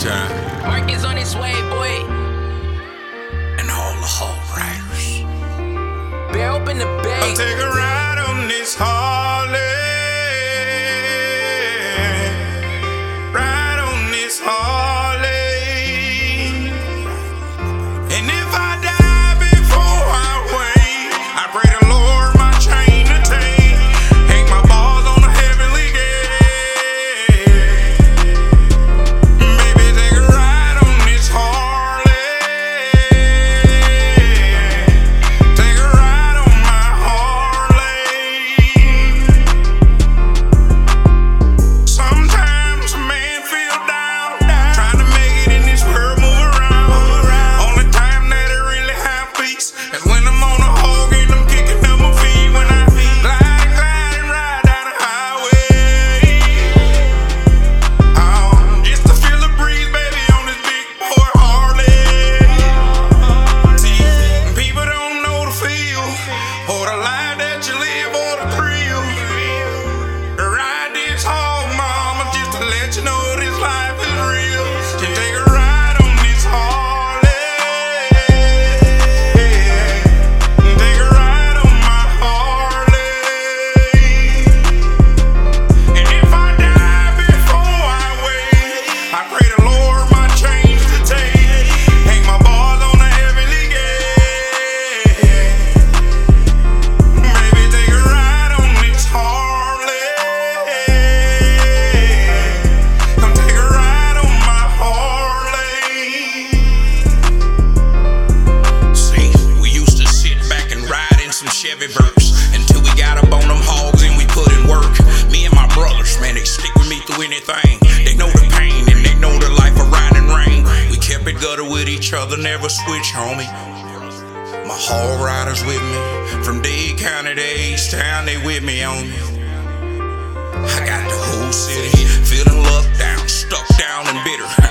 time. Mark is on his way, boy. And all the hall riders. Bear open the bag. them on every verse until we got up on them hogs and we put in work. Me and my brothers, man, they stick with me through anything. They know the pain and they know the life of riding rain. We kept it gutter with each other, never switch, homie. My hall riders with me from Dade County to H Town, they with me on me. I got the whole city feeling locked down, stuck down and bitter.